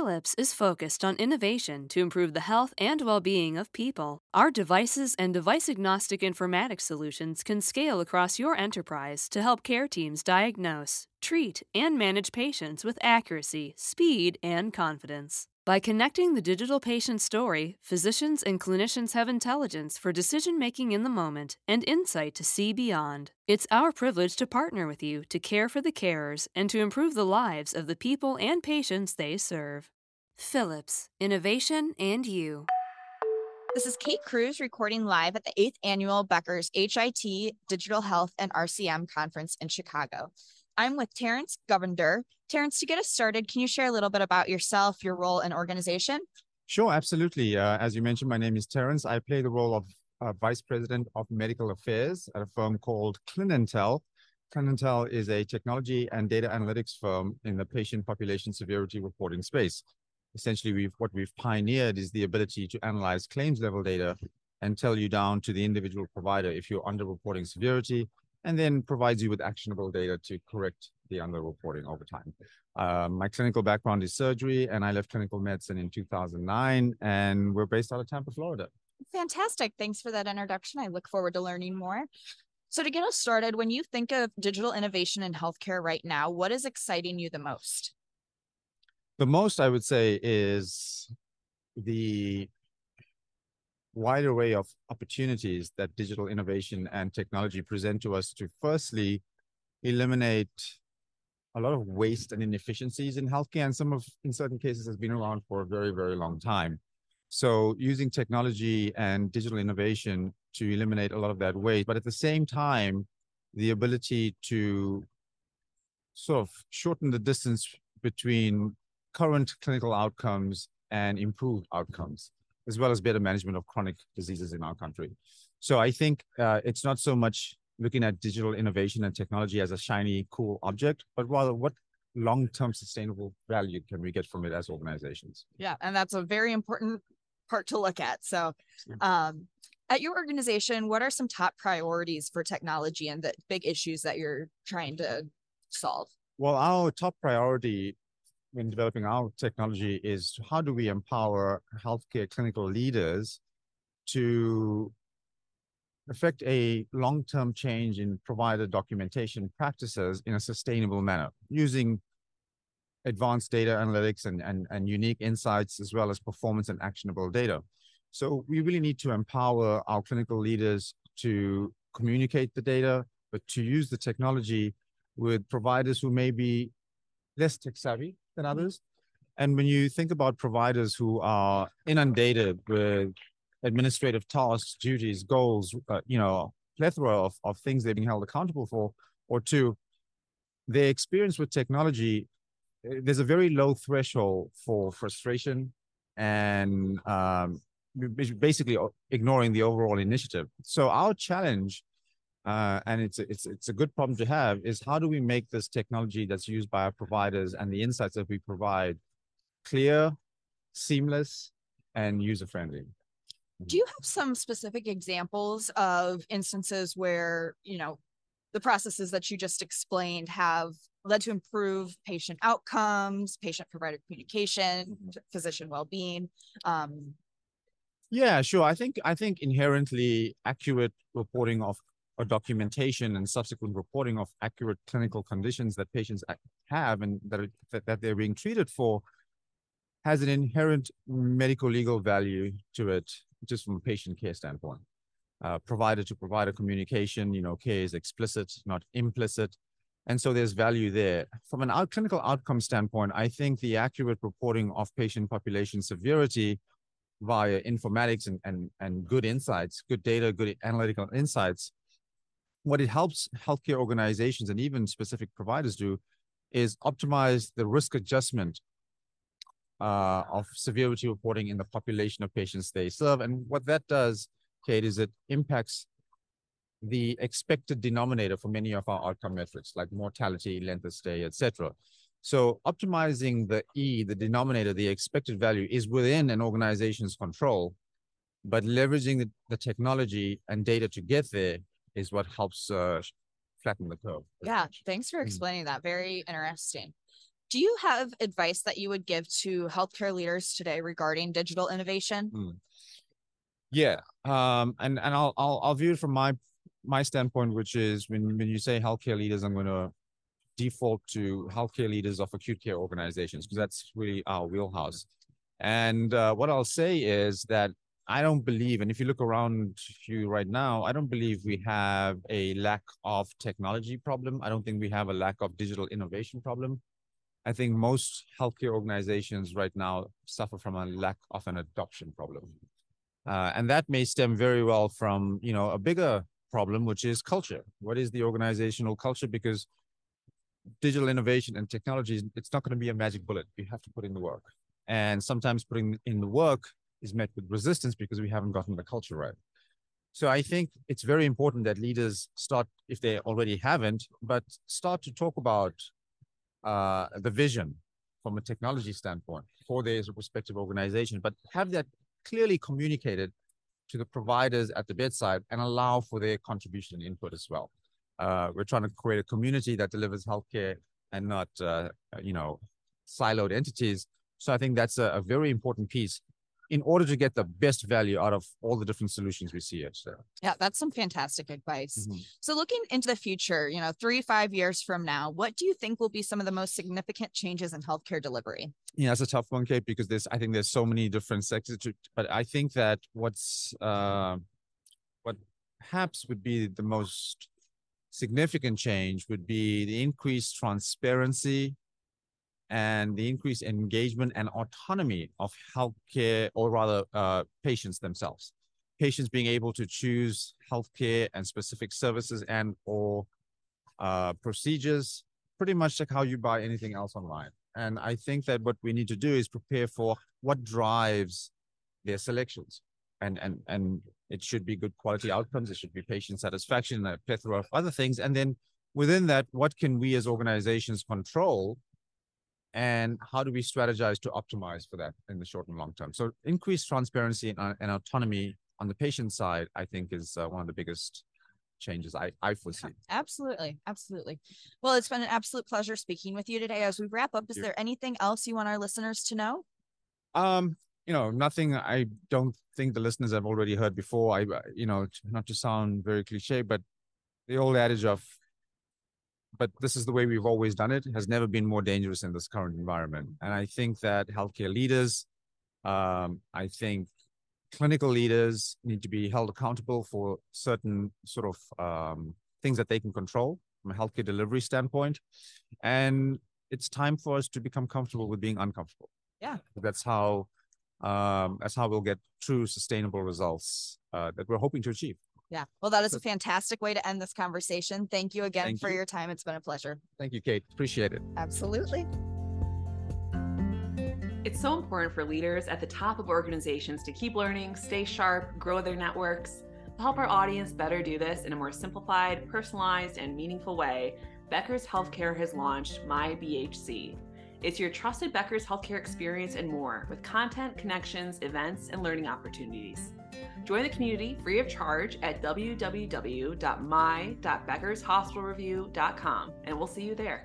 Philips is focused on innovation to improve the health and well being of people. Our devices and device agnostic informatics solutions can scale across your enterprise to help care teams diagnose, treat, and manage patients with accuracy, speed, and confidence. By connecting the digital patient story, physicians and clinicians have intelligence for decision making in the moment and insight to see beyond. It's our privilege to partner with you to care for the carers and to improve the lives of the people and patients they serve. Philips, Innovation and You. This is Kate Cruz recording live at the 8th Annual Becker's HIT Digital Health and RCM Conference in Chicago. I'm with Terrance Govender. Terrance, to get us started, can you share a little bit about yourself, your role, and organization? Sure, absolutely. Uh, as you mentioned, my name is Terrance. I play the role of uh, Vice President of Medical Affairs at a firm called Clinitell. Clinitell is a technology and data analytics firm in the patient population severity reporting space. Essentially, we've, what we've pioneered is the ability to analyze claims level data and tell you down to the individual provider if you're underreporting severity and then provides you with actionable data to correct the underreporting over time. Uh, my clinical background is surgery, and I left clinical medicine in 2009, and we're based out of Tampa, Florida. Fantastic. Thanks for that introduction. I look forward to learning more. So, to get us started, when you think of digital innovation in healthcare right now, what is exciting you the most? The most, I would say, is the wide array of opportunities that digital innovation and technology present to us to firstly eliminate a lot of waste and inefficiencies in healthcare and some of in certain cases has been around for a very very long time. So using technology and digital innovation to eliminate a lot of that waste but at the same time the ability to sort of shorten the distance between current clinical outcomes and improved outcomes as well as better management of chronic diseases in our country. So I think uh, it's not so much looking at digital innovation and technology as a shiny, cool object, but rather what long-term sustainable value can we get from it as organizations? Yeah, and that's a very important part to look at. So, um, at your organization, what are some top priorities for technology and the big issues that you're trying to solve? Well, our top priority in developing our technology is how do we empower healthcare clinical leaders to affect a long-term change in provider documentation practices in a sustainable manner using advanced data analytics and, and, and unique insights as well as performance and actionable data. So we really need to empower our clinical leaders to communicate the data, but to use the technology with providers who may be less tech savvy than others. And when you think about providers who are inundated with administrative tasks, duties, goals, uh, you know, plethora of, of things they're being held accountable for, or two, their experience with technology, eh, there's a very low threshold for frustration and um, basically ignoring the overall initiative. So our challenge uh, and it's it's it's a good problem to have is how do we make this technology that's used by our providers and the insights that we provide clear seamless and user friendly do you have some specific examples of instances where you know the processes that you just explained have led to improve patient outcomes patient provider communication mm-hmm. physician well-being um, yeah sure. I think i think inherently accurate reporting of or documentation and subsequent reporting of accurate clinical conditions that patients have and that, are, that they're being treated for has an inherent medical legal value to it just from a patient care standpoint. Uh, provider to provider communication you know care is explicit not implicit. And so there's value there. From an out clinical outcome standpoint i think the accurate reporting of patient population severity via informatics and, and, and good insights good data good analytical insights what it helps healthcare organizations and even specific providers do is optimize the risk adjustment uh, of severity reporting in the population of patients they serve. And what that does, Kate, is it impacts the expected denominator for many of our outcome metrics, like mortality, length of stay, etc. So optimizing the E, the denominator, the expected value is within an organization's control, but leveraging the, the technology and data to get there is what helps uh, flatten the curve. Yeah, thanks for mm. explaining that. Very interesting. Do you have advice that you would give to healthcare leaders today regarding digital innovation? Mm. Yeah, um, and and I'll I'll I'll view it from my my standpoint, which is when when you say healthcare leaders, I'm going to default to healthcare leaders of acute care organizations because that's really our wheelhouse. And uh, what I'll say is that I don't believe, and if you look around you right now, I don't believe we have a lack of technology problem. I don't think we have a lack of digital innovation problem. I think most healthcare organizations right now suffer from a lack of an adoption problem. Uh, and that may stem very well from, you know, a bigger problem, which is culture. What is the organizational culture? Because digital innovation and technology, it's not going to be a magic bullet. You have to put in the work. And sometimes putting in the work is met with resistance because we haven't gotten the culture right. So I think it's very important that leaders start, if they already haven't, but start to talk about uh, the vision from a technology standpoint for their respective organization, but have that clearly communicated to the providers at the bedside and allow for their contribution and input as well. Uh, we're trying to create a community that delivers healthcare and not, uh, you know, siloed entities. So I think that's a, a, very important piece in order to get the best value out of all the different solutions we see here. So. Yeah, that's some fantastic advice. Mm-hmm. So looking into the future, you know, three, five years from now, what do you think will be some of the most significant changes in healthcare delivery? Yeah, that's a tough one, Kate, because there's I think there's so many different sectors. To, but I think that what's uh, what perhaps would be the most significant change would be the increased transparency and the increased engagement and autonomy of healthcare, or rather, uh, patients themselves. Patients being able to choose healthcare and specific services and or uh, procedures, pretty much like how you buy anything else online. And I think that what we need to do is prepare for what drives their selections. And and and it should be good quality outcomes. It should be patient satisfaction, a plethora of other things. And then within that, what can we as organizations control and how do we strategize to optimize for that in the short and long term? So increased transparency and, uh, and autonomy on the patient side, I think, is uh, one of the biggest changes I, I foresee. Absolutely. Absolutely. Well, it's been an absolute pleasure speaking with you today. As we wrap up, is there anything else you want our listeners to know? Um, you know, nothing I don't think the listeners have already heard before. I, uh, you know, not to sound very cliche, but the old adage of but this is the way we've always done it, has never been more dangerous in this current environment. And I think that healthcare leaders, um, I think clinical leaders need to be held accountable for certain sort of um, things that they can control from a healthcare delivery standpoint. And it's time for us to become comfortable with being uncomfortable. Yeah. That's how um, that's how we'll get true sustainable results uh, that we're hoping to achieve. Yeah. Well, that is a fantastic way to end this conversation. Thank you again Thank for you. your time. It's been a pleasure. Thank you, Kate. Appreciate it. Absolutely. It's so important for leaders at the top of organizations to keep learning, stay sharp, grow their networks. To help our audience better do this in a more simplified, personalized, and meaningful way, Becker's Healthcare has launched My BHC. It's your trusted Becker's healthcare experience and more with content, connections, events, and learning opportunities. Join the community free of charge at www.my.beckershospitalreview.com and we'll see you there.